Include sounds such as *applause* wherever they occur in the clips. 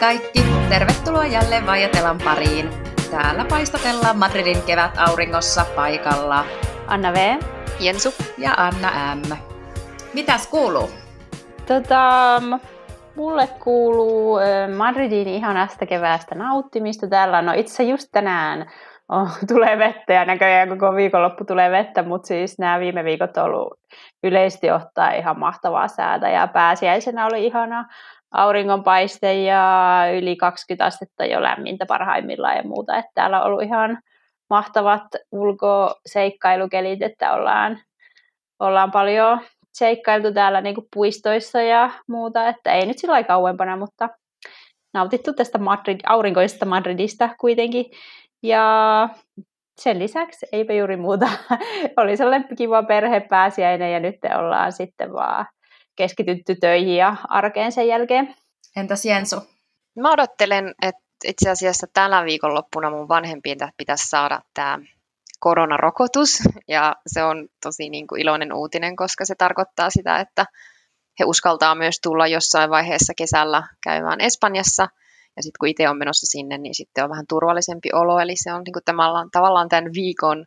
kaikki! Tervetuloa jälleen Vajatelan pariin. Täällä paistatellaan Madridin kevät auringossa paikalla. Anna V. Jensu. Ja Anna M. Mitäs kuuluu? Tota, mulle kuuluu Madridin ihanasta keväästä nauttimista. Täällä no itse just tänään oh, *laughs* tulee vettä ja näköjään koko viikonloppu tulee vettä, mutta siis nämä viime viikot on ollut yleisesti ottaa ihan mahtavaa säätä ja pääsiäisenä oli ihana auringonpaiste ja yli 20 astetta jo lämmintä parhaimmillaan ja muuta. Että täällä on ollut ihan mahtavat ulkoseikkailukelit, että ollaan, ollaan paljon seikkailtu täällä niin puistoissa ja muuta, että ei nyt sillä kauempana, mutta nautittu tästä Madrid, aurinkoisesta Madridista kuitenkin. Ja sen lisäksi eipä juuri muuta. *laughs* Oli sellainen kiva perhepääsiäinen ja nyt ollaan sitten vaan keskitytty töihin ja arkeen sen jälkeen. Entäs Jensu? Mä odottelen, että itse asiassa tällä viikonloppuna mun vanhempien pitäisi saada tämä koronarokotus. *laughs* Ja se on tosi niin kuin iloinen uutinen, koska se tarkoittaa sitä, että he uskaltaa myös tulla jossain vaiheessa kesällä käymään Espanjassa. Ja sitten kun itse on menossa sinne, niin sitten on vähän turvallisempi olo. Eli se on niin kuin tavallaan, tavallaan tämän viikon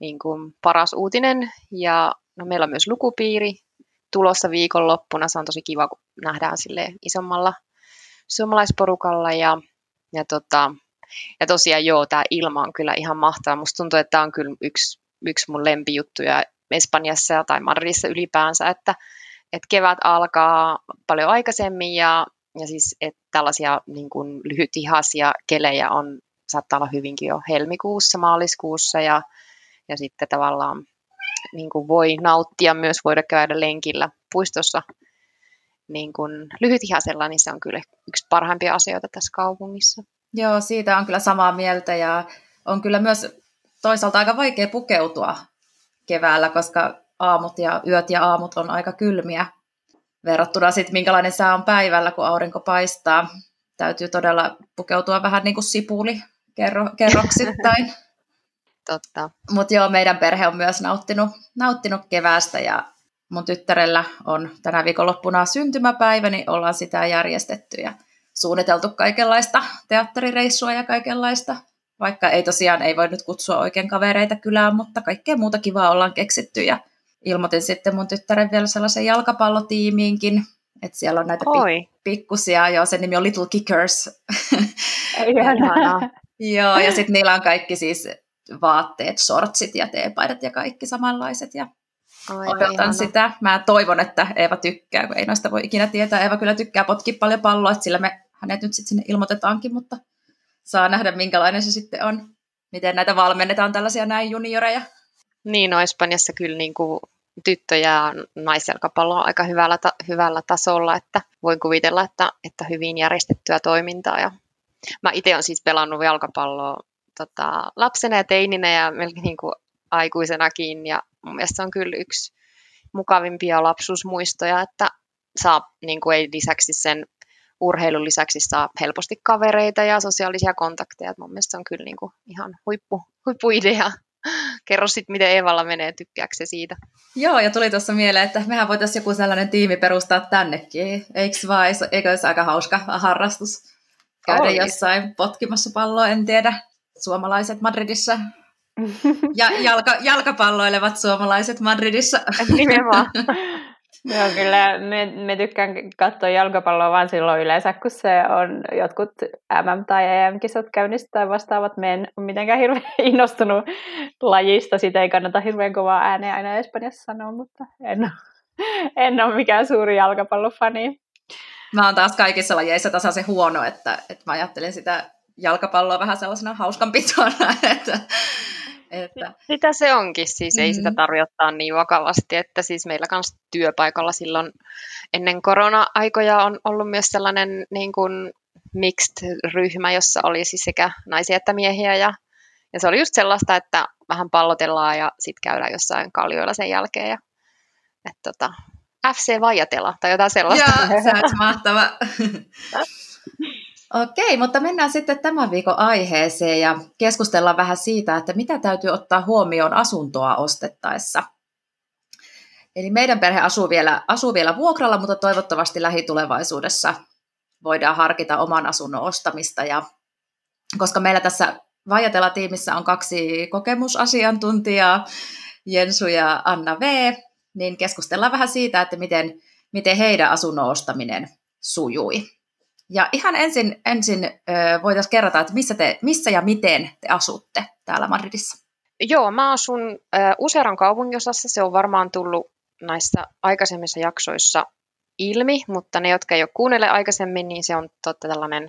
niin kuin paras uutinen. Ja no, meillä on myös lukupiiri, tulossa viikonloppuna. Se on tosi kiva, kun nähdään sille isommalla suomalaisporukalla. Ja, ja, tota, ja tosiaan joo, tämä ilma on kyllä ihan mahtava. Musta tuntuu, että tämä on kyllä yksi, yksi mun lempijuttuja Espanjassa tai Madridissa ylipäänsä, että, että kevät alkaa paljon aikaisemmin ja, ja siis että tällaisia niin kuin lyhytihaisia kelejä on, saattaa olla hyvinkin jo helmikuussa, maaliskuussa ja, ja sitten tavallaan niin kuin voi nauttia myös voida käydä lenkillä puistossa niin kuin lyhytihasella, niin se on kyllä yksi parhaimpia asioita tässä kaupungissa. Joo, siitä on kyllä samaa mieltä ja on kyllä myös toisaalta aika vaikea pukeutua keväällä, koska aamut ja yöt ja aamut on aika kylmiä verrattuna sitten minkälainen sää on päivällä, kun aurinko paistaa. Täytyy todella pukeutua vähän niin kuin sipuli kerro, kerroksittain. *laughs* Totta. Mutta joo, meidän perhe on myös nauttinut, nauttinut keväästä ja mun tyttärellä on tänä viikonloppuna syntymäpäivä, niin ollaan sitä järjestetty ja suunniteltu kaikenlaista teatterireissua ja kaikenlaista. Vaikka ei tosiaan, ei voi nyt kutsua oikein kavereita kylään, mutta kaikkea muuta kivaa ollaan keksitty ja ilmoitin sitten mun tyttären vielä sellaisen jalkapallotiimiinkin, että siellä on näitä pik- pikkusia, joo, sen nimi on Little Kickers. *laughs* joo, ja sitten niillä on kaikki siis vaatteet, sortsit ja teepaidat ja kaikki samanlaiset. Ja Aivan odotan ihana. sitä. Mä toivon, että Eeva tykkää, kun ei noista voi ikinä tietää. Eeva kyllä tykkää potkia paljon palloa, että sillä me hänet nyt sitten sinne ilmoitetaankin, mutta saa nähdä, minkälainen se sitten on. Miten näitä valmennetaan tällaisia näin junioreja. Niin, no Espanjassa kyllä niin kuin tyttö- ja naisjalkapallo on aika hyvällä, ta- hyvällä tasolla, että voin kuvitella, että, että hyvin järjestettyä toimintaa. Ja mä itse olen siis pelannut jalkapalloa tota, lapsena ja teininä ja melkein niin kuin aikuisenakin. Ja mun mielestä se on kyllä yksi mukavimpia lapsuusmuistoja, että saa niin kuin ei lisäksi sen urheilun lisäksi saa helposti kavereita ja sosiaalisia kontakteja. mun mielestä se on kyllä niin kuin ihan huippu, huippuidea. Kerro sitten, miten Eevalla menee, tykkääkö se siitä? Joo, ja tuli tuossa mieleen, että mehän voitaisiin joku sellainen tiimi perustaa tännekin. Eikö vai? Eikö se aika hauska harrastus? Käydä Oli. jossain potkimassa palloa, en tiedä suomalaiset Madridissa *laughs* ja jalka, jalkapalloilevat suomalaiset Madridissa. *laughs* Nimenomaan. *laughs* Joo, kyllä me, me tykkään katsoa jalkapalloa vaan silloin yleensä, kun se on jotkut MM- tai EM-kisat käynnissä tai vastaavat. Me en ole mitenkään hirveän innostunut lajista, sitä ei kannata hirveän kovaa ääneen aina Espanjassa sanoa, mutta en ole, en ole mikään suuri jalkapallofani. Mä oon taas kaikissa lajeissa tasaisen huono, että, että mä ajattelen sitä jalkapalloa vähän sellaisena hauskanpitona. *laughs* Että, että... Sitä se onkin, siis mm-hmm. ei sitä mm-hmm. tarjottaa niin vakavasti, että siis meillä kanssa työpaikalla silloin ennen korona-aikoja on ollut myös sellainen niin kuin mixed-ryhmä, jossa oli siis sekä naisia että miehiä ja, ja se oli just sellaista, että vähän pallotellaan ja sitten käydään jossain kallioilla sen jälkeen ja että tota, FC Vajatela tai jotain sellaista. Joo, se *laughs* on mahtava. *laughs* Okei, mutta mennään sitten tämän viikon aiheeseen ja keskustellaan vähän siitä, että mitä täytyy ottaa huomioon asuntoa ostettaessa. Eli meidän perhe asuu vielä, asuu vielä vuokralla, mutta toivottavasti lähitulevaisuudessa voidaan harkita oman asunnon ostamista. Ja koska meillä tässä Vajatela-tiimissä on kaksi kokemusasiantuntijaa, Jensu ja Anna V, niin keskustellaan vähän siitä, että miten, miten heidän asunnon ostaminen sujui. Ja ihan ensin, ensin voitaisiin kerrata, että missä, te, missä ja miten te asutte täällä Madridissa. Joo, mä asun Useran kaupunginosassa. Se on varmaan tullut näissä aikaisemmissa jaksoissa ilmi, mutta ne, jotka ei ole aikaisemmin, niin se on totta tällainen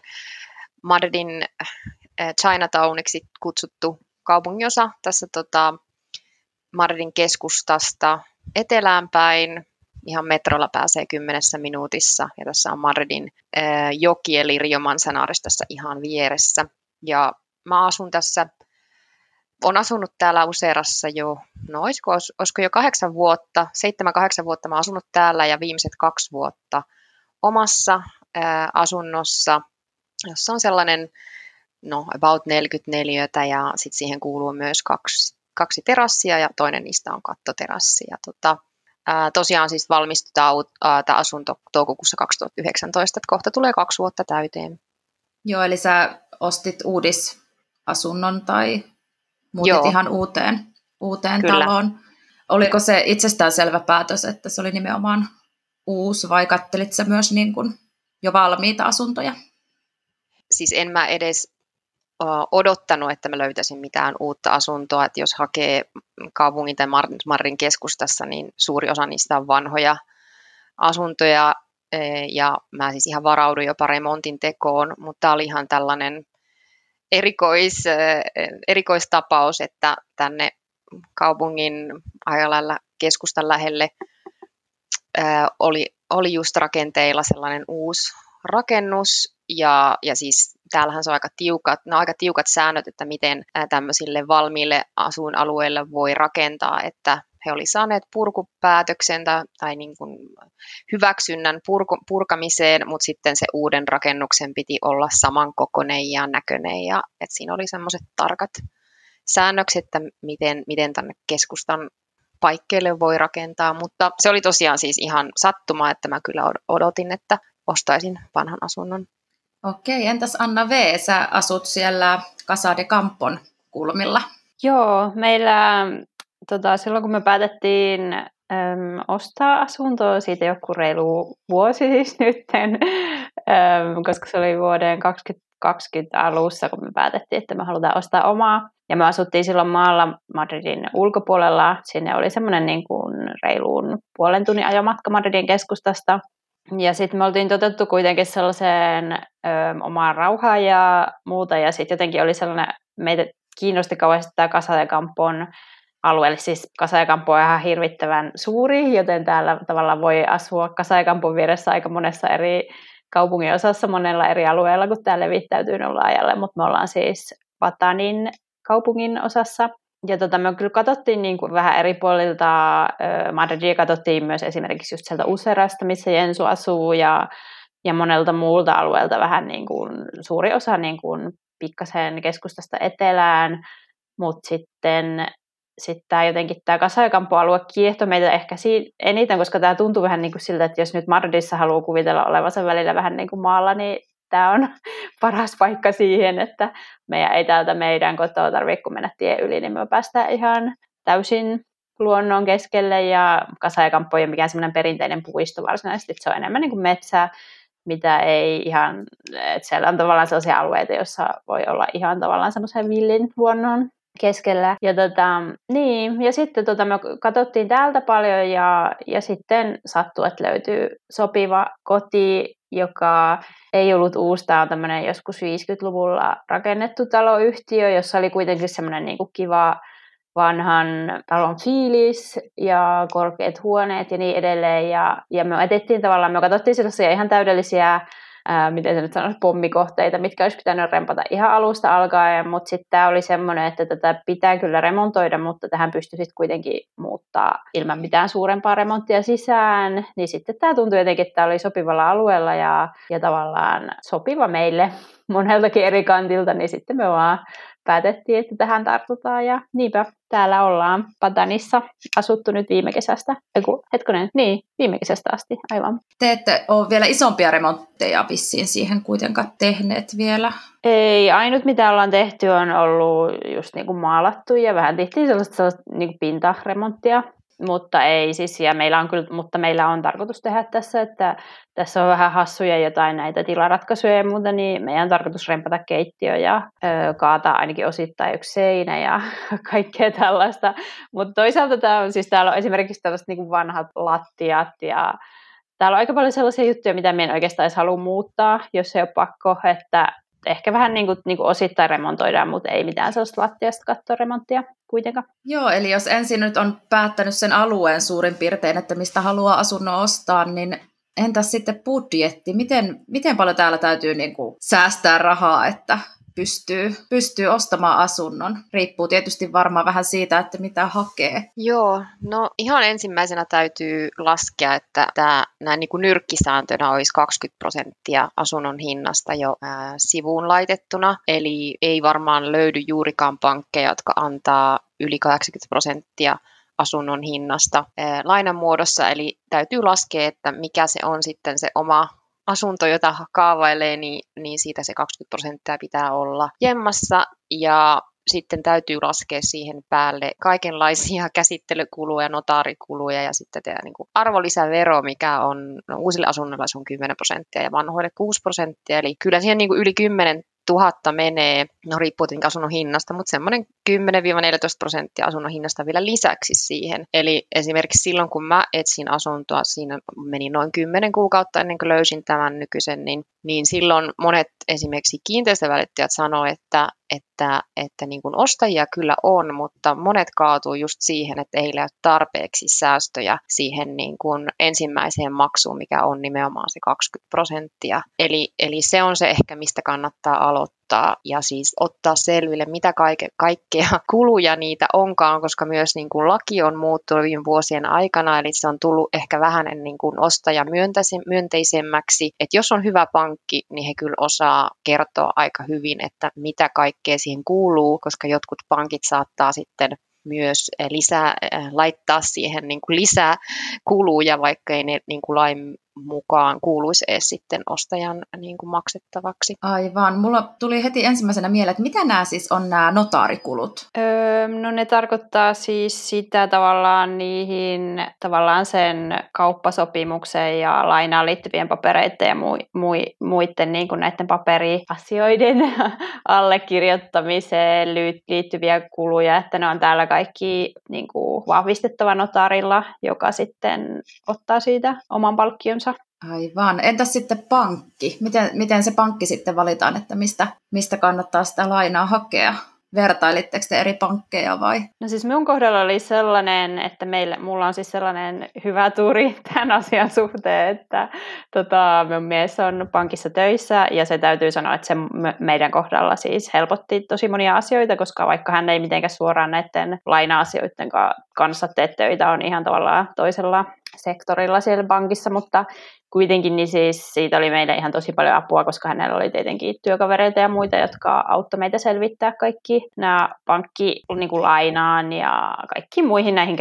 Madridin Chinatowniksi kutsuttu kaupunginosa tässä tota, Madridin keskustasta etelään päin. Ihan metrolla pääsee kymmenessä minuutissa. Ja tässä on Madridin äh, joki, eli Rio Manzanares tässä ihan vieressä. Ja mä asun tässä on asunut täällä Userassa jo, no olisiko, olisiko jo kahdeksan vuotta, seitsemän, kahdeksan vuotta mä asunut täällä ja viimeiset kaksi vuotta omassa ää, asunnossa, jossa on sellainen no about 44 ja sitten siihen kuuluu myös kaksi, kaksi terassia ja toinen niistä on kattoterassi. Ja tota, ää, tosiaan siis valmistutaan tämä asunto toukokuussa 2019, että kohta tulee kaksi vuotta täyteen. Joo, eli sä ostit uudisasunnon tai muutit Joo. ihan uuteen, uuteen taloon. Oliko se itsestäänselvä päätös, että se oli nimenomaan uusi, vai kattelit sä myös niin kuin jo valmiita asuntoja? Siis en mä edes odottanut, että mä löytäisin mitään uutta asuntoa, että jos hakee kaupungin tai Marrin keskustassa, niin suuri osa niistä on vanhoja asuntoja, e, ja mä siis ihan varauduin jo remontin tekoon, mutta tämä oli ihan tällainen erikois, erikoistapaus, että tänne kaupungin aika keskustan lähelle oli, oli just rakenteilla sellainen uusi rakennus, ja, ja siis täällähän se on aika tiukat, no aika tiukat säännöt, että miten tämmöisille valmiille asuinalueille voi rakentaa, että he olivat saaneet purkupäätöksen tai, tai niin kuin hyväksynnän purku, purkamiseen, mutta sitten se uuden rakennuksen piti olla samankokoinen ja näköinen. Ja, et siinä oli semmoiset tarkat säännökset, että miten, miten tänne keskustan paikkeille voi rakentaa, mutta se oli tosiaan siis ihan sattuma, että mä kyllä odotin, että ostaisin vanhan asunnon. Okei, entäs Anna V, sä asut siellä Casa de Campon kulmilla. Joo, meillä tota, silloin kun me päätettiin äm, ostaa asuntoa, siitä joku reilu vuosi siis *laughs* nytten, äm, koska se oli vuoden 2020 alussa, kun me päätettiin, että me halutaan ostaa omaa. Ja me asuttiin silloin maalla Madridin ulkopuolella. Sinne oli semmoinen niin kuin reiluun puolen tunnin ajomatka Madridin keskustasta. Ja sitten me oltiin totettu kuitenkin sellaiseen ö, omaan rauhaan ja muuta. Ja sitten jotenkin oli sellainen, meitä kiinnosti kauheasti tämä Casa Campon alueelle. Siis Kasaikampo on ihan hirvittävän suuri, joten täällä tavallaan voi asua Kasaikampon vieressä aika monessa eri kaupungin osassa monella eri alueella, kun tämä levittäytyy noin laajalle, mutta me ollaan siis Vatanin kaupungin osassa. Ja tota, me kyllä katsottiin niin kuin vähän eri puolilta, Madridia katsottiin myös esimerkiksi just sieltä Userasta, missä Jensu asuu, ja, ja monelta muulta alueelta vähän niin kuin, suuri osa niin kuin pikkasen keskustasta etelään, mutta sitten sitten tämä jotenkin tämä Kasajakampo-alue kiehtoi meitä ehkä siitä eniten, koska tämä tuntuu vähän niin kuin siltä, että jos nyt Madridissa haluaa kuvitella olevansa välillä vähän niin kuin maalla, niin tämä on *laughs* paras paikka siihen, että meidän ei täältä meidän kotoa tarvitse, kun mennä tie yli, niin me päästään ihan täysin luonnon keskelle ja Kasajakampo ei ole mikään semmoinen perinteinen puisto varsinaisesti, se on enemmän niin kuin metsää, mitä ei ihan, että siellä on tavallaan sellaisia alueita, joissa voi olla ihan tavallaan semmoisen villin luonnon keskellä. Ja, tota, niin, ja sitten tota, me katsottiin täältä paljon ja, ja sitten sattui, että löytyy sopiva koti, joka ei ollut uusi. Tämä on tämmöinen joskus 50-luvulla rakennettu taloyhtiö, jossa oli kuitenkin semmoinen niin kiva vanhan talon fiilis ja korkeat huoneet ja niin edelleen. Ja, ja me etettiin tavallaan, me katsottiin sellaisia ihan täydellisiä ää, miten se nyt sanoisi, pommikohteita, mitkä olisi pitänyt rempata ihan alusta alkaen, mutta sitten tämä oli semmoinen, että tätä pitää kyllä remontoida, mutta tähän pystyy sitten kuitenkin muuttaa ilman mitään suurempaa remonttia sisään, niin sitten tämä tuntui jotenkin, että tämä oli sopivalla alueella ja, ja tavallaan sopiva meille. *laughs* moneltakin eri kantilta, niin sitten me vaan päätettiin, että tähän tartutaan ja niinpä täällä ollaan Patanissa asuttu nyt viime kesästä. Eiku, hetkonen, niin, viime kesästä asti, aivan. Te ette ole vielä isompia remontteja vissiin siihen kuitenkaan tehneet vielä. Ei, ainut mitä ollaan tehty on ollut just niin kuin maalattu ja vähän tehtiin sellaista, sellaista niin kuin pintaremonttia mutta ei siis, ja meillä on kyllä, mutta meillä on tarkoitus tehdä tässä, että tässä on vähän hassuja jotain näitä tilaratkaisuja ja muuta, niin meidän on tarkoitus rempata keittiö ja ö, kaataa ainakin osittain yksi seinä ja *laughs* kaikkea tällaista. Mutta toisaalta tämä on, siis täällä on esimerkiksi tällaiset niin vanhat lattiat ja täällä on aika paljon sellaisia juttuja, mitä me en oikeastaan edes halua muuttaa, jos ei ole pakko, että ehkä vähän niin kuin, niin kuin osittain remontoidaan, mutta ei mitään sellaista lattiasta kattoremonttia kuitenkaan. Joo, eli jos ensin nyt on päättänyt sen alueen suurin piirtein, että mistä haluaa asunnon ostaa, niin entäs sitten budjetti? Miten, miten paljon täällä täytyy niin kuin säästää rahaa, että pystyy, pystyy ostamaan asunnon. Riippuu tietysti varmaan vähän siitä, että mitä hakee. Joo, no ihan ensimmäisenä täytyy laskea, että tämä näin niin kuin nyrkkisääntönä olisi 20 prosenttia asunnon hinnasta jo ää, sivuun laitettuna. Eli ei varmaan löydy juurikaan pankkeja, jotka antaa yli 80 prosenttia asunnon hinnasta ää, lainan muodossa, eli täytyy laskea, että mikä se on sitten se oma asunto, jota kaavailee, niin, niin siitä se 20 prosenttia pitää olla jemmassa. Ja sitten täytyy laskea siihen päälle kaikenlaisia *laughs* käsittelykuluja, notaarikuluja ja sitten tämä niin arvonlisävero, mikä on no, uusille asunnoilla se on 10 prosenttia ja vanhoille 6 prosenttia. Eli kyllä siihen niin kuin yli 10 tuhatta menee, no riippuu tietenkin asunnon hinnasta, mutta semmoinen 10-14 prosenttia asunnon hinnasta vielä lisäksi siihen. Eli esimerkiksi silloin, kun mä etsin asuntoa, siinä meni noin 10 kuukautta ennen kuin löysin tämän nykyisen, niin, niin silloin monet esimerkiksi kiinteistövälittäjät sanoo, että, että, että niin kuin ostajia kyllä on, mutta monet kaatuu just siihen, että ei ole tarpeeksi säästöjä siihen niin kuin ensimmäiseen maksuun, mikä on nimenomaan se 20 prosenttia. Eli, eli se on se ehkä, mistä kannattaa aloittaa ja siis ottaa selville, mitä kaike, kaikkea *laughs* kuluja niitä onkaan, koska myös niin kuin laki on muuttunut viime vuosien aikana, eli se on tullut ehkä vähän niin kuin ostaja myönteisemmäksi. Että jos on hyvä pankki, niin he kyllä osaa kertoa aika hyvin, että mitä kaikkea siihen kuuluu, koska jotkut pankit saattaa sitten myös lisää, laittaa siihen niin kuin lisää kuluja, vaikka ei ne niin kuin lain mukaan kuuluisi edes sitten ostajan niin kuin maksettavaksi. Aivan. Mulla tuli heti ensimmäisenä mieleen, että mitä nämä siis on nämä notaarikulut? Öö, no ne tarkoittaa siis sitä tavallaan niihin tavallaan sen kauppasopimukseen ja lainaan liittyvien papereiden ja mu, mu, muiden niin kuin näiden paperiasioiden *laughs* allekirjoittamiseen liittyviä kuluja, että ne on täällä kaikki niin kuin vahvistettava notaarilla, joka sitten ottaa siitä oman palkkion Aivan. Entäs sitten pankki? Miten, miten se pankki sitten valitaan, että mistä, mistä kannattaa sitä lainaa hakea? Vertailitteko te eri pankkeja vai? No siis minun kohdalla oli sellainen, että meillä, mulla on siis sellainen hyvä tuuri *laughs* tämän asian suhteen, että tota, minun mies on pankissa töissä ja se täytyy sanoa, että se meidän kohdalla siis helpotti tosi monia asioita, koska vaikka hän ei mitenkään suoraan näiden laina-asioiden kanssa tee töitä, on ihan tavallaan toisella sektorilla siellä pankissa, mutta kuitenkin niin siis siitä oli meille ihan tosi paljon apua, koska hänellä oli tietenkin työkavereita ja muita, jotka auttoi meitä selvittää kaikki nämä pankkilainaan niin ja kaikki muihin näihin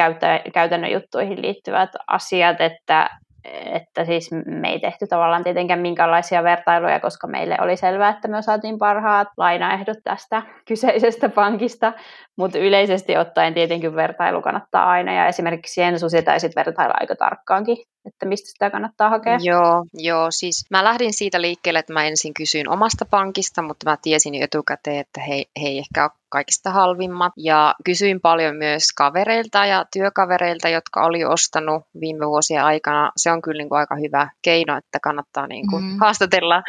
käytännön juttuihin liittyvät asiat, että että siis me ei tehty tavallaan tietenkään minkäänlaisia vertailuja, koska meille oli selvää, että me saatiin parhaat lainaehdot tästä *laughs* kyseisestä pankista, mutta yleisesti ottaen tietenkin vertailu kannattaa aina, ja esimerkiksi Jensu sitä sitten vertailla aika tarkkaankin, että mistä sitä kannattaa hakea. Joo, joo, siis mä lähdin siitä liikkeelle, että mä ensin kysyin omasta pankista, mutta mä tiesin jo etukäteen, että he, he ei ehkä ole kaikista halvimmat. Ja kysyin paljon myös kavereilta ja työkavereilta, jotka oli ostanut viime vuosien aikana. Se on kyllä niin kuin aika hyvä keino, että kannattaa niin kuin mm. haastatella,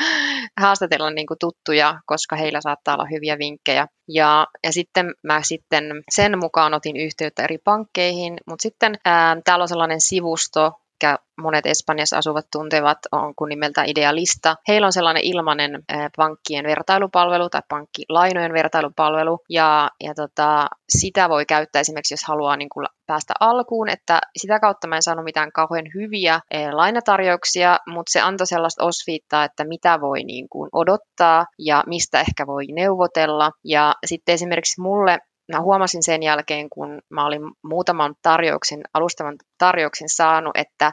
haastatella niin kuin tuttuja, koska heillä saattaa olla hyviä vinkkejä. Ja, ja sitten mä sitten sen mukaan otin yhteyttä eri pankkeihin, mutta sitten ää, täällä on sellainen sivusto, ehkä monet Espanjassa asuvat tuntevat, on kun nimeltä Idealista. Heillä on sellainen ilmainen pankkien vertailupalvelu tai pankkilainojen vertailupalvelu, ja, ja tota, sitä voi käyttää esimerkiksi, jos haluaa niin kuin päästä alkuun, että sitä kautta mä en saanut mitään kauhean hyviä lainatarjouksia, mutta se antoi sellaista osviittaa, että mitä voi niin kuin odottaa ja mistä ehkä voi neuvotella. Ja sitten esimerkiksi mulle mä huomasin sen jälkeen, kun mä olin muutaman tarjouksen, alustavan tarjouksen saanut, että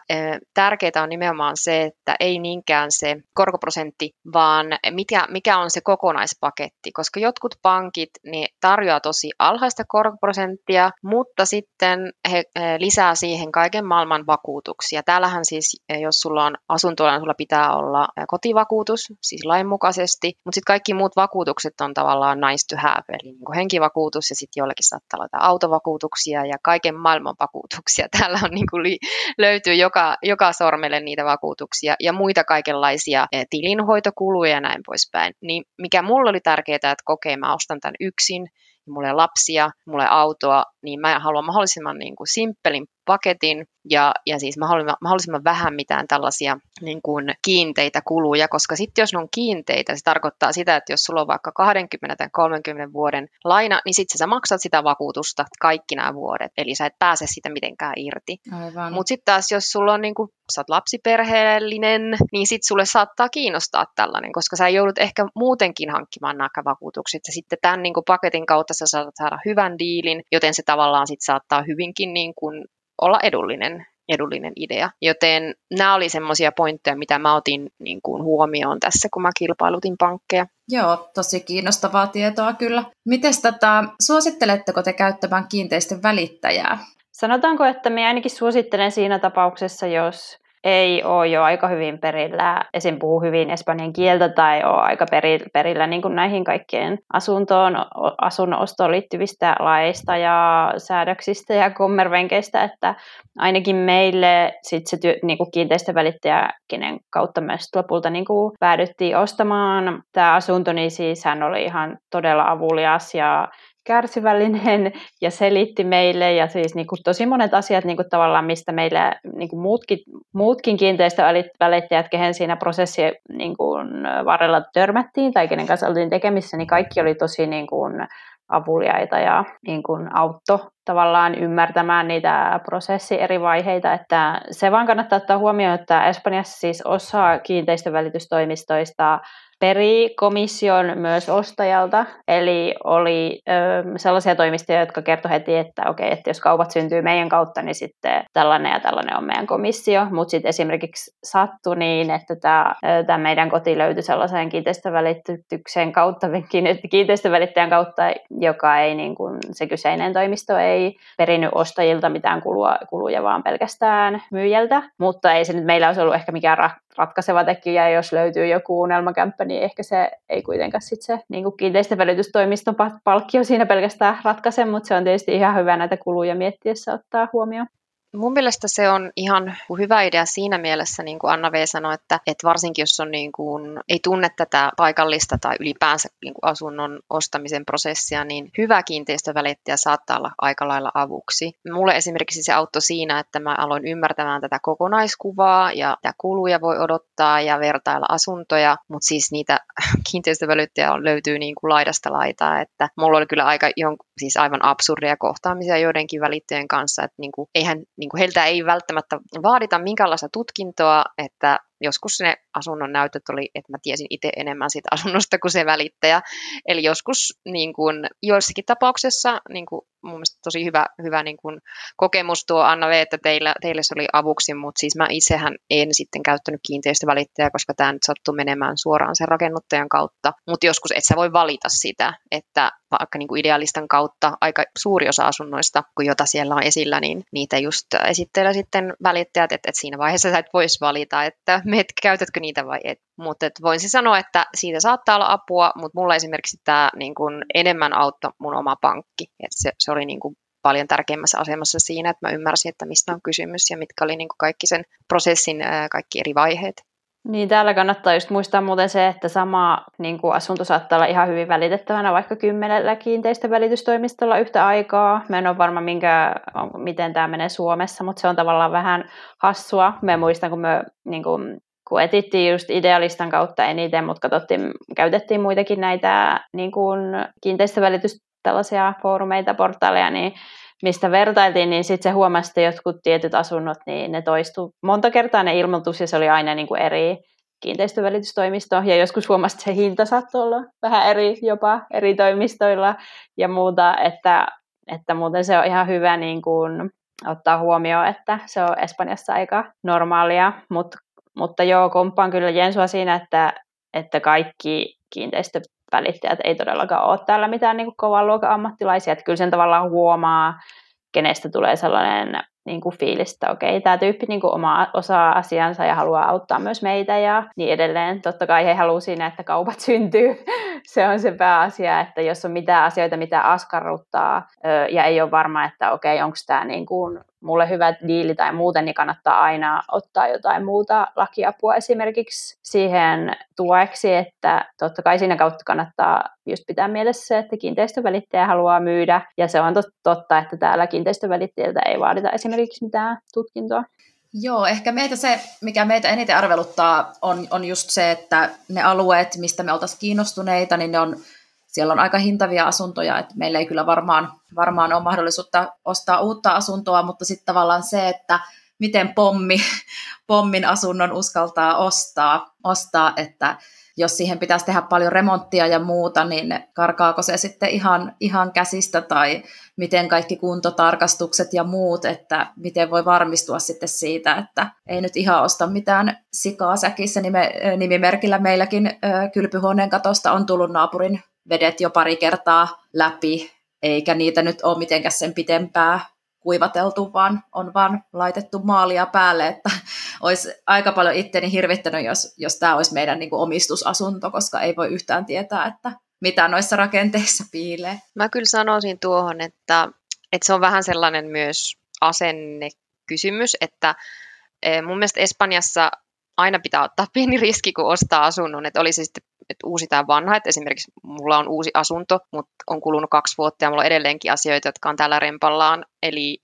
tärkeää on nimenomaan se, että ei niinkään se korkoprosentti, vaan mikä, mikä on se kokonaispaketti, koska jotkut pankit niin tarjoaa tosi alhaista korkoprosenttia, mutta sitten he lisää siihen kaiken maailman vakuutuksia. Täällähän siis, jos sulla on asuntoa, niin sulla pitää olla kotivakuutus, siis lainmukaisesti, mutta sitten kaikki muut vakuutukset on tavallaan nice to have, eli niin henkivakuutus ja sitten joillekin saattaa olla autovakuutuksia ja kaiken maailman vakuutuksia. *laughs* Täällä on niin kuin löytyy joka, joka sormelle niitä vakuutuksia ja muita kaikenlaisia eh, tilinhoitokuluja ja näin poispäin. Niin mikä mulle oli tärkeää, että kokee, mä ostan tämän yksin, mulle lapsia, mulle autoa, niin mä haluan mahdollisimman niin kuin simppelin paketin ja, ja siis mahdollisimman, mahdollisimman vähän mitään tällaisia niin kuin kiinteitä kuluja, koska sitten jos ne on kiinteitä, se tarkoittaa sitä, että jos sulla on vaikka 20 tai 30 vuoden laina, niin sitten sä maksat sitä vakuutusta kaikki nämä vuodet, eli sä et pääse sitä mitenkään irti. Mutta sitten taas jos sulla on niin kuin, sä oot lapsiperheellinen, niin sitten sulle saattaa kiinnostaa tällainen, koska sä joudut ehkä muutenkin hankkimaan nämä vakuutukset, ja sitten tämän niin kuin paketin kautta sä saat saada hyvän diilin, joten se tavallaan sitten saattaa hyvinkin niin kuin olla edullinen, edullinen idea. Joten nämä oli semmoisia pointteja, mitä mä otin niin kuin huomioon tässä, kun mä kilpailutin pankkeja. Joo, tosi kiinnostavaa tietoa kyllä. Miten tätä, suositteletteko te käyttämään kiinteistön välittäjää? Sanotaanko, että me ainakin suosittelen siinä tapauksessa, jos ei ole jo aika hyvin perillä, esim. puhuu hyvin espanjan kieltä tai ole aika perillä niin kuin näihin kaikkien asuntoon, asunnon ostoon liittyvistä laeista ja säädöksistä ja kommervenkeistä, että ainakin meille sit se työ, niin kuin kiinteistövälittäjä, kenen kautta myös lopulta niin kuin päädyttiin ostamaan tämä asunto, niin siis hän oli ihan todella avulias ja kärsivällinen ja selitti meille ja siis niin kuin tosi monet asiat niin kuin tavallaan, mistä meillä niin kuin muutkin, muutkin kiinteistövälittäjät, kehen siinä prosessi niin kuin varrella törmättiin tai kenen kanssa oltiin tekemissä, niin kaikki oli tosi niin kuin avuliaita ja niin kuin autto tavallaan ymmärtämään niitä prosessi eri vaiheita, että se vaan kannattaa ottaa huomioon, että Espanjassa siis osa kiinteistövälitystoimistoista peri komission myös ostajalta, eli oli ö, sellaisia toimistoja, jotka kertoi heti, että okei, okay, että jos kaupat syntyy meidän kautta, niin sitten tällainen ja tällainen on meidän komissio, mutta sitten esimerkiksi sattui niin, että tämä, meidän koti löytyi sellaiseen kiinteistövälitykseen kautta, *laughs* kiinteistövälittäjän kautta, joka ei, niin kuin, se kyseinen toimisto ei perinnyt ostajilta mitään kulua, kuluja, vaan pelkästään myyjältä, mutta ei se nyt meillä olisi ollut ehkä mikään ratkaiseva tekijä, jos löytyy joku unelmakämppä, niin ehkä se ei kuitenkaan sit se niin kuin kiinteistövälitystoimiston palkkio siinä pelkästään ratkaise, mutta se on tietysti ihan hyvä näitä kuluja miettiessä ottaa huomioon. Mun mielestä se on ihan hyvä idea siinä mielessä, niin kuin Anna V sanoi, että, että varsinkin jos on niin kuin, ei tunne tätä paikallista tai ylipäänsä niin kuin asunnon ostamisen prosessia, niin hyvä kiinteistövälittäjä saattaa olla aika lailla avuksi. Mulle esimerkiksi se auttoi siinä, että mä aloin ymmärtämään tätä kokonaiskuvaa ja mitä kuluja voi odottaa ja vertailla asuntoja, mutta siis niitä *laughs* kiinteistövälittäjä löytyy niin kuin laidasta laitaa, että mulla oli kyllä aika siis aivan absurdia kohtaamisia joidenkin välittäjien kanssa, että niin kuin, eihän niin kuin heiltä ei välttämättä vaadita minkäänlaista tutkintoa, että joskus ne asunnon näytöt oli, että mä tiesin itse enemmän siitä asunnosta kuin se välittäjä. Eli joskus niin kuin, joissakin tapauksessa niin kuin, mun mielestä tosi hyvä, hyvä niin kuin, kokemus tuo Anna V, että teillä, teille se oli avuksi, mutta siis mä itsehän en sitten käyttänyt kiinteistövälittäjää, koska tämä nyt sattui menemään suoraan sen rakennuttajan kautta. Mutta joskus et sä voi valita sitä, että vaikka niin kuin idealistan kautta aika suuri osa asunnoista, kun jota siellä on esillä, niin niitä just esittelee sitten välittäjät, että, että siinä vaiheessa sä et voisi valita, että met, käytätkö niitä vai et. Mutta voisin sanoa, että siitä saattaa olla apua, mutta mulla esimerkiksi tämä niin kun enemmän auttoi mun oma pankki. Et se, se oli niin kun paljon tärkeimmässä asemassa siinä, että mä ymmärsin, että mistä on kysymys ja mitkä oli niin kaikki sen prosessin kaikki eri vaiheet. Niin, täällä kannattaa just muistaa muuten se, että sama niin kuin asunto saattaa olla ihan hyvin välitettävänä vaikka kymmenellä kiinteistövälitystoimistolla yhtä aikaa. Mä en ole varma, minkä, miten tämä menee Suomessa, mutta se on tavallaan vähän hassua. Mä muistan, kun me niin kuin, kun etittiin just idealistan kautta eniten, mutta katsottiin, käytettiin muitakin näitä niin kuin kiinteistövälitys tällaisia foorumeita, portaaleja, niin mistä vertailtiin, niin sitten se huomasi, että jotkut tietyt asunnot, niin ne toistu monta kertaa ne ilmoitus ja se oli aina niin kuin eri kiinteistövälitystoimisto. Ja joskus huomasi, että se hinta saattoi olla vähän eri jopa eri toimistoilla ja muuta, että, että muuten se on ihan hyvä niin kuin ottaa huomioon, että se on Espanjassa aika normaalia, Mut, mutta joo, komppaan kyllä Jensua siinä, että, että kaikki kiinteistövälittäjät ei todellakaan ole täällä mitään niin kovan luokan ammattilaisia, että kyllä sen tavallaan huomaa, kenestä tulee sellainen niin kuin fiilis, että okei, tämä tyyppi niin kuin oma, osaa asiansa ja haluaa auttaa myös meitä ja niin edelleen. Totta kai he haluaa siinä, että kaupat *laughs* syntyy. se on se pääasia, että jos on mitään asioita, mitä askarruttaa ja ei ole varma, että okei, onko tämä niin kuin mulle hyvä diili tai muuten, niin kannattaa aina ottaa jotain muuta lakiapua esimerkiksi siihen tueksi, että totta kai siinä kautta kannattaa just pitää mielessä se, että kiinteistövälittäjä haluaa myydä, ja se on totta, että täällä kiinteistövälittäjiltä ei vaadita esimerkiksi mitään tutkintoa. Joo, ehkä meitä se, mikä meitä eniten arveluttaa, on, on just se, että ne alueet, mistä me oltaisiin kiinnostuneita, niin ne on siellä on aika hintavia asuntoja, että meillä ei kyllä varmaan, varmaan ole mahdollisuutta ostaa uutta asuntoa, mutta sitten tavallaan se, että miten pommi, *laughs* pommin asunnon uskaltaa ostaa, ostaa, että jos siihen pitäisi tehdä paljon remonttia ja muuta, niin karkaako se sitten ihan, ihan käsistä tai miten kaikki kuntotarkastukset ja muut, että miten voi varmistua sitten siitä, että ei nyt ihan osta mitään sikaa säkissä nime, nimimerkillä. Meilläkin kylpyhuoneen katosta on tullut naapurin vedet jo pari kertaa läpi, eikä niitä nyt ole mitenkään sen pitempää kuivateltu, vaan on vaan laitettu maalia päälle, että *laughs* olisi aika paljon itteni hirvittänyt, jos, jos tämä olisi meidän niin kuin omistusasunto, koska ei voi yhtään tietää, että mitä noissa rakenteissa piilee. Mä kyllä sanoisin tuohon, että, että se on vähän sellainen myös asennekysymys, että eh, mun mielestä Espanjassa aina pitää ottaa *laughs* pieni riski, kun ostaa asunnon, että oli se sitten että uusi tai vanha, että esimerkiksi mulla on uusi asunto, mutta on kulunut kaksi vuotta ja mulla on edelleenkin asioita, jotka on täällä rempallaan, eli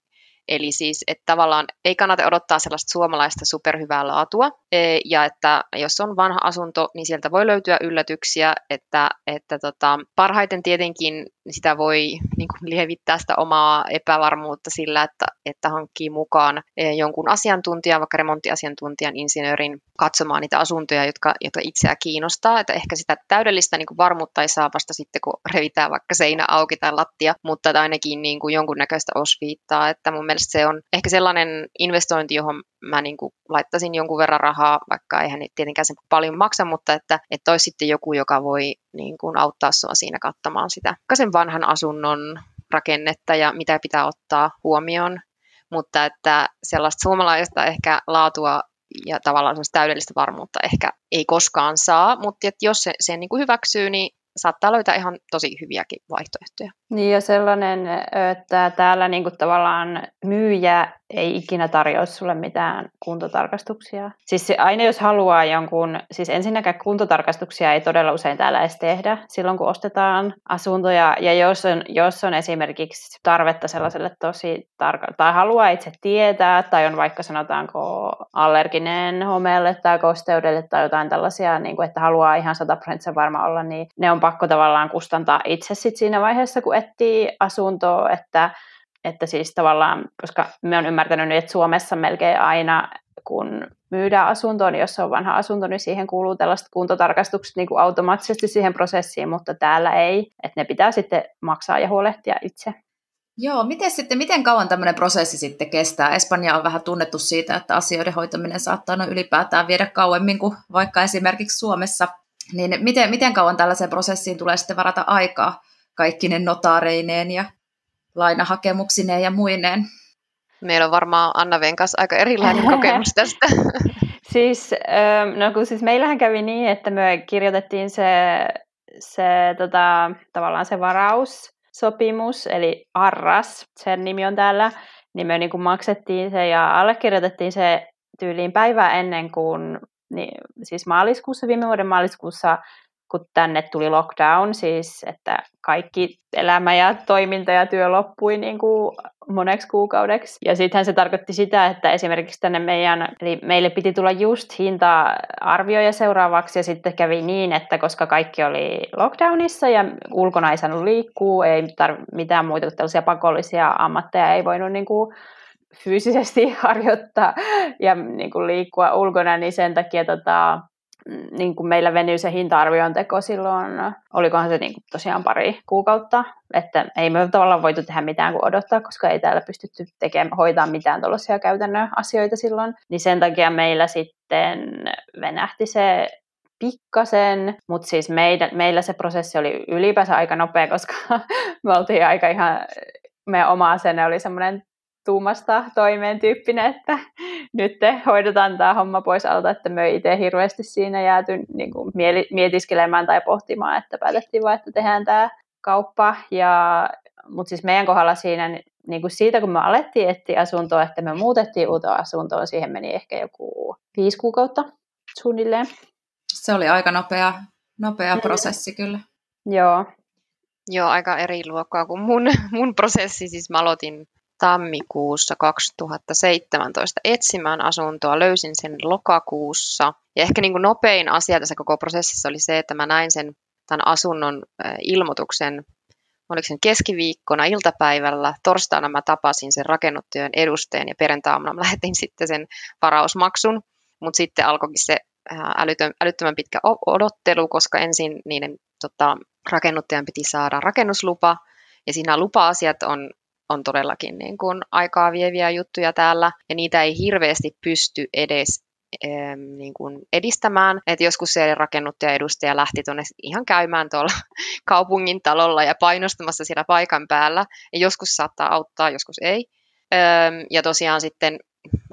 Eli siis, että tavallaan ei kannata odottaa sellaista suomalaista superhyvää laatua, e, ja että jos on vanha asunto, niin sieltä voi löytyä yllätyksiä, että, että tota, parhaiten tietenkin sitä voi niin kuin lievittää sitä omaa epävarmuutta sillä, että, että hankkii mukaan e, jonkun asiantuntijan, vaikka remonttiasiantuntijan, insinöörin katsomaan niitä asuntoja, jotka, jotka itseä kiinnostaa, että ehkä sitä täydellistä niin kuin varmuutta ei saa vasta sitten, kun revitään vaikka seinä auki tai lattia, mutta ainakin niin kuin jonkunnäköistä osviittaa, että mun mielestä se on ehkä sellainen investointi, johon mä niin kuin laittaisin jonkun verran rahaa, vaikka eihän tietenkään sen paljon maksa, mutta että, että olisi sitten joku, joka voi niin kuin auttaa sinua siinä katsomaan sitä. Sen vanhan asunnon rakennetta ja mitä pitää ottaa huomioon, mutta että sellaista suomalaista ehkä laatua ja tavallaan täydellistä varmuutta ehkä ei koskaan saa, mutta että jos se sen niin kuin hyväksyy, niin saattaa löytää ihan tosi hyviäkin vaihtoehtoja. Niin ja sellainen, että täällä niin kuin tavallaan myyjä ei ikinä tarjoa sulle mitään kuntotarkastuksia. Siis se, aina jos haluaa jonkun, siis ensinnäkään kuntotarkastuksia ei todella usein täällä edes tehdä silloin, kun ostetaan asuntoja. Ja jos on, jos on esimerkiksi tarvetta sellaiselle tosi tarkka, tai haluaa itse tietää, tai on vaikka sanotaanko allerginen homeelle tai kosteudelle tai jotain tällaisia, niin kuin, että haluaa ihan 100 prosenttia varma olla, niin ne on pakko tavallaan kustantaa itse sit siinä vaiheessa, kun etsii asuntoa, että että siis tavallaan, koska me on ymmärtänyt, että Suomessa melkein aina, kun myydään asuntoon, niin jos on vanha asunto, niin siihen kuuluu tällaiset kuntotarkastukset niin kuin automaattisesti siihen prosessiin, mutta täällä ei, että ne pitää sitten maksaa ja huolehtia itse. Joo, miten, sitten, miten kauan tämmöinen prosessi sitten kestää? Espanja on vähän tunnettu siitä, että asioiden hoitaminen saattaa no ylipäätään viedä kauemmin kuin vaikka esimerkiksi Suomessa. Niin miten, miten kauan tällaiseen prosessiin tulee sitten varata aikaa kaikkinen notaareineen ja lainahakemuksineen ja muineen. Meillä on varmaan Anna Venkas aika erilainen *laughs* kokemus tästä. *laughs* siis, ähm, no kun siis meillähän kävi niin, että me kirjoitettiin se, se tota, tavallaan se varaussopimus, eli Arras, sen nimi on täällä, niin me niin kuin maksettiin se ja allekirjoitettiin se tyyliin päivää ennen kuin niin, siis maaliskuussa, viime vuoden maaliskuussa kun tänne tuli lockdown, siis että kaikki elämä ja toiminta ja työ loppui niin kuin moneksi kuukaudeksi. Ja sittenhän se tarkoitti sitä, että esimerkiksi tänne meidän, eli meille piti tulla just hinta-arvioja seuraavaksi, ja sitten kävi niin, että koska kaikki oli lockdownissa ja ulkona ei saanut liikkua, ei tar- mitään muita tällaisia pakollisia ammatteja ei voinut niin kuin fyysisesti *laughs* harjoittaa ja niin kuin liikkua ulkona, niin sen takia tota, niin kuin meillä venyi se hinta-arvion teko silloin, olikohan se niin kuin tosiaan pari kuukautta, että ei me tavallaan voitu tehdä mitään kuin odottaa, koska ei täällä pystytty tekemään, hoitaa mitään tuollaisia käytännön asioita silloin, niin sen takia meillä sitten venähti se pikkasen, mutta siis meidän, meillä se prosessi oli ylipäänsä aika nopea, koska *laughs* me oltiin aika ihan, meidän oma asenne oli semmoinen tuumasta toimeen tyyppinen, että nyt te hoidetaan tämä homma pois alta, että me ei itse hirveästi siinä jääty niin kuin mietiskelemään tai pohtimaan, että päätettiin vaan, että tehdään tämä kauppa. Ja, mutta siis meidän kohdalla siinä, niin kuin siitä kun me alettiin etsiä asuntoa, että me muutettiin uutta asuntoa, siihen meni ehkä joku viisi kuukautta suunnilleen. Se oli aika nopea, nopea mm. prosessi kyllä. Joo. Joo, aika eri luokkaa kuin mun, mun prosessi. Siis mä aloitin tammikuussa 2017 etsimään asuntoa, löysin sen lokakuussa. Ja ehkä niin kuin nopein asia tässä koko prosessissa oli se, että mä näin sen tämän asunnon ilmoituksen, oliko sen keskiviikkona iltapäivällä, torstaina mä tapasin sen rakennuttajan edustajan ja perjantaina mä *laughs* lähetin sitten sen varausmaksun, mutta sitten alkoikin se älyttömän pitkä odottelu, koska ensin niiden tota, rakennuttajan piti saada rakennuslupa, ja siinä lupa-asiat on on todellakin niin kuin aikaa vieviä juttuja täällä, ja niitä ei hirveästi pysty edes niin kuin edistämään. Et joskus se rakennuttaja edustaja lähti tuonne ihan käymään tuolla *laughs* kaupungin talolla ja painostamassa siellä paikan päällä. Ja joskus saattaa auttaa, joskus ei. Ja tosiaan sitten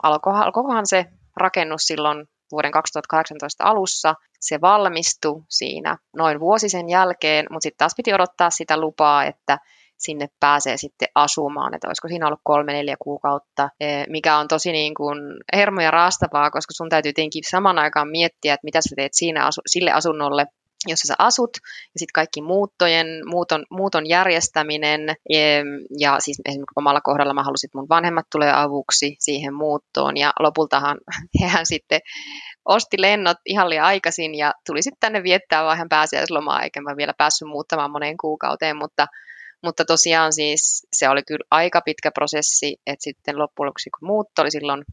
alkoihan se rakennus silloin vuoden 2018 alussa. Se valmistui siinä noin vuosi sen jälkeen, mutta sitten taas piti odottaa sitä lupaa, että sinne pääsee sitten asumaan, että olisiko siinä ollut kolme, neljä kuukautta, e, mikä on tosi niin kuin hermoja raastavaa, koska sun täytyy tietenkin saman aikaan miettiä, että mitä sä teet siinä asu- sille asunnolle, jossa sä asut, ja sitten kaikki muuttojen, muuton, muuton järjestäminen, ja siis esimerkiksi omalla kohdalla mä halusin, että mun vanhemmat tulee avuksi siihen muuttoon, ja lopultahan *laughs* hehän sitten osti lennot ihan liian aikaisin, ja tuli sitten tänne viettää ihan pääsiäislomaa, eikä mä vielä päässyt muuttamaan moneen kuukauteen, mutta mutta tosiaan siis se oli kyllä aika pitkä prosessi, että sitten loppujen lopuksi kun muutto oli silloin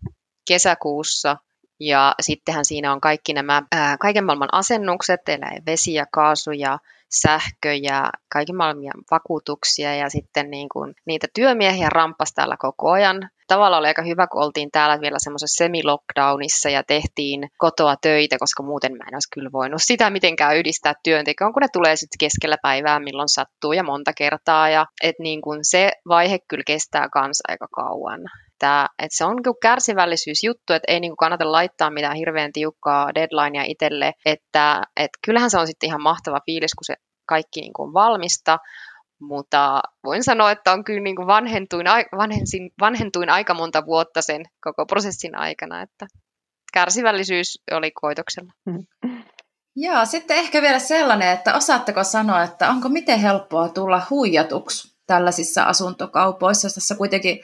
kesäkuussa, ja sittenhän siinä on kaikki nämä ää, kaiken maailman asennukset, eli vesi ja kaasu ja sähkö ja kaiken maailman vakuutuksia ja sitten niin kuin niitä työmiehiä rampas täällä koko ajan. Tavallaan oli aika hyvä, kun oltiin täällä vielä semmoisessa semi-lockdownissa ja tehtiin kotoa töitä, koska muuten mä en olisi kyllä voinut sitä mitenkään yhdistää työntekoon, kun ne tulee sitten keskellä päivää, milloin sattuu ja monta kertaa. Ja et niin kuin se vaihe kyllä kestää kanssa aika kauan että, että se on niin kärsivällisyysjuttu, että ei niin kuin kannata laittaa mitään hirveän tiukkaa deadlinea itselle, että, että kyllähän se on sitten ihan mahtava fiilis, kun se kaikki niin kuin on valmista, mutta voin sanoa, että on kyllä niin kuin vanhentuin, vanhensin, vanhentuin aika monta vuotta sen koko prosessin aikana, että kärsivällisyys oli koitoksella. Joo, sitten ehkä vielä sellainen, että osaatteko sanoa, että onko miten helppoa tulla huijatuksi tällaisissa asuntokaupoissa, tässä kuitenkin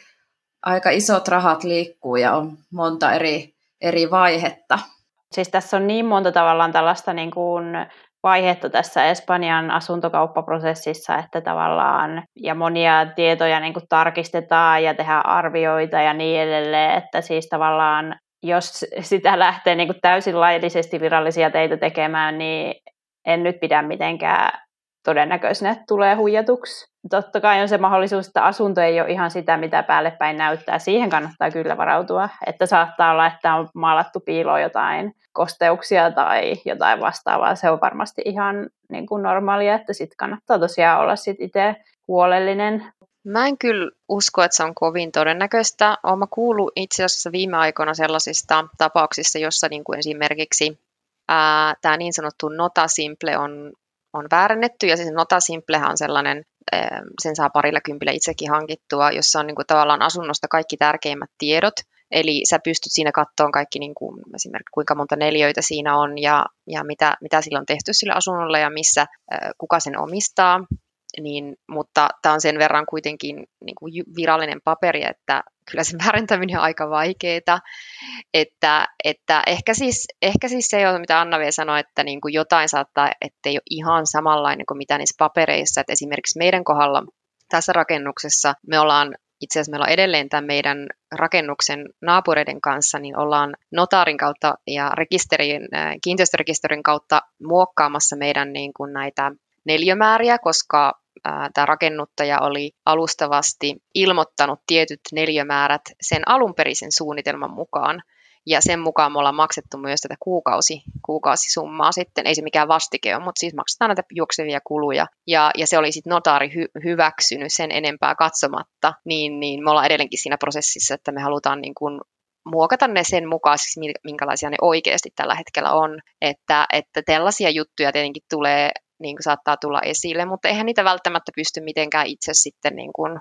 aika isot rahat liikkuu ja on monta eri, eri vaihetta. Siis tässä on niin monta tavallaan tällaista niin kuin vaihetta tässä Espanjan asuntokauppaprosessissa, että tavallaan ja monia tietoja niin kuin tarkistetaan ja tehdään arvioita ja niin edelleen, että siis tavallaan jos sitä lähtee niin kuin täysin laillisesti virallisia teitä tekemään, niin en nyt pidä mitenkään todennäköisenä, että tulee huijatuksi. Totta kai on se mahdollisuus, että asunto ei ole ihan sitä, mitä päälle päin näyttää. Siihen kannattaa kyllä varautua, että saattaa olla, että on maalattu piiloon jotain kosteuksia tai jotain vastaavaa. Se on varmasti ihan niin kuin normaalia, että sitten kannattaa tosiaan olla sit itse huolellinen. Mä en kyllä usko, että se on kovin todennäköistä. Olen kuullut itse asiassa viime aikoina sellaisista tapauksista, jossa niin kuin esimerkiksi tämä niin sanottu nota simple on on väärennetty ja siis Nota Simplehän on sellainen, sen saa parilla kympillä itsekin hankittua, jossa on niin kuin tavallaan asunnosta kaikki tärkeimmät tiedot. Eli sä pystyt siinä kattoon kaikki niin kuin, esimerkiksi kuinka monta neliöitä siinä on ja, ja mitä, mitä sillä on tehty sillä asunnolla ja missä, kuka sen omistaa niin, mutta tämä on sen verran kuitenkin niin kuin virallinen paperi, että kyllä sen väärentäminen on aika vaikeaa. Että, että ehkä, siis, ehkä siis se, mitä Anna vielä sanoi, että niin kuin jotain saattaa, ettei ole ihan samanlainen kuin mitä niissä papereissa. Että esimerkiksi meidän kohdalla tässä rakennuksessa me ollaan itse asiassa meillä on edelleen tämän meidän rakennuksen naapureiden kanssa, niin ollaan notaarin kautta ja rekisterin, kiinteistörekisterin kautta muokkaamassa meidän niin kuin näitä neliömääriä, koska tämä rakennuttaja oli alustavasti ilmoittanut tietyt neliömäärät sen alunperisen suunnitelman mukaan. Ja sen mukaan me ollaan maksettu myös tätä kuukausi, kuukausisummaa sitten. Ei se mikään vastike ole, mutta siis maksetaan näitä juoksevia kuluja. Ja, ja se oli sitten notaari hy, hyväksynyt sen enempää katsomatta. Niin, niin me ollaan edelleenkin siinä prosessissa, että me halutaan niin kuin muokata ne sen mukaisesti, minkälaisia ne oikeasti tällä hetkellä on. Että, että tällaisia juttuja tietenkin tulee niin kuin saattaa tulla esille, mutta eihän niitä välttämättä pysty mitenkään itse sitten niin kuin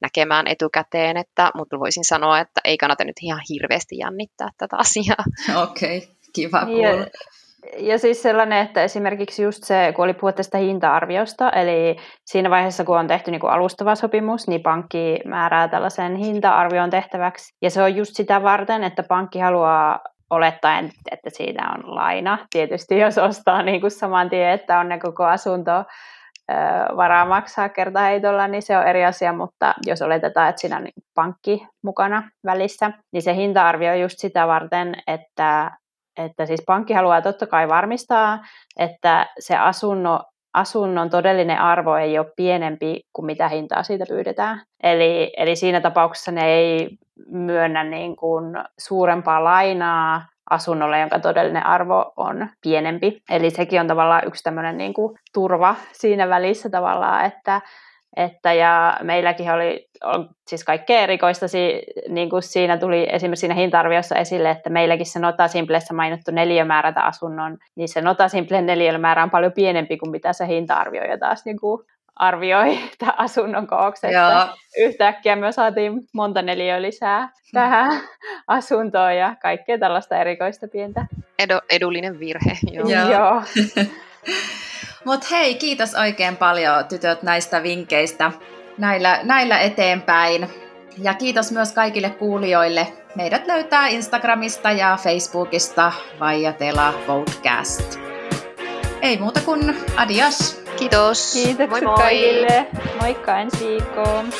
näkemään etukäteen, että, mutta voisin sanoa, että ei kannata nyt ihan hirveästi jännittää tätä asiaa. *laughs* Okei, okay, kiva kuulla. Ja, ja siis sellainen, että esimerkiksi just se, kun oli puhe tästä hinta-arviosta, eli siinä vaiheessa, kun on tehty niin kuin alustava sopimus, niin pankki määrää tällaisen hinta-arvion tehtäväksi. Ja se on just sitä varten, että pankki haluaa olettaen, että siitä on laina. Tietysti jos ostaa niin kuin saman tien, että on ne koko asunto varaa maksaa kertaheitolla, niin se on eri asia, mutta jos oletetaan, että siinä on niin pankki mukana välissä, niin se hinta-arvio on just sitä varten, että, että siis pankki haluaa totta kai varmistaa, että se asunno, asunnon todellinen arvo ei ole pienempi kuin mitä hintaa siitä pyydetään. Eli, eli siinä tapauksessa ne ei myönnä niin kuin suurempaa lainaa asunnolle, jonka todellinen arvo on pienempi. Eli sekin on tavallaan yksi tämmöinen niin kuin turva siinä välissä tavallaan, että, että ja meilläkin oli on siis kaikkea erikoista, niin kuin siinä tuli esimerkiksi siinä hinta-arviossa esille, että meilläkin se Nota Simplessä mainittu neliömäärätä asunnon, niin se Nota Simple neliömäärä on paljon pienempi kuin mitä se hinta-arvio ja taas niin kuin arvioi *laughs* tämän asunnon kooksi. Yhtäkkiä me saatiin monta neliöä lisää tähän *laughs* asuntoon ja kaikkea tällaista erikoista pientä. Edu, edullinen virhe. Joo. joo. *laughs* Mutta hei, kiitos oikein paljon tytöt näistä vinkkeistä näillä, näillä eteenpäin. Ja kiitos myös kaikille kuulijoille. Meidät löytää Instagramista ja Facebookista Vaijatela Podcast. Ei muuta kuin adios! Kiitos. Kiitokset moi moi. kaikille. Moikka ensi viikkoon.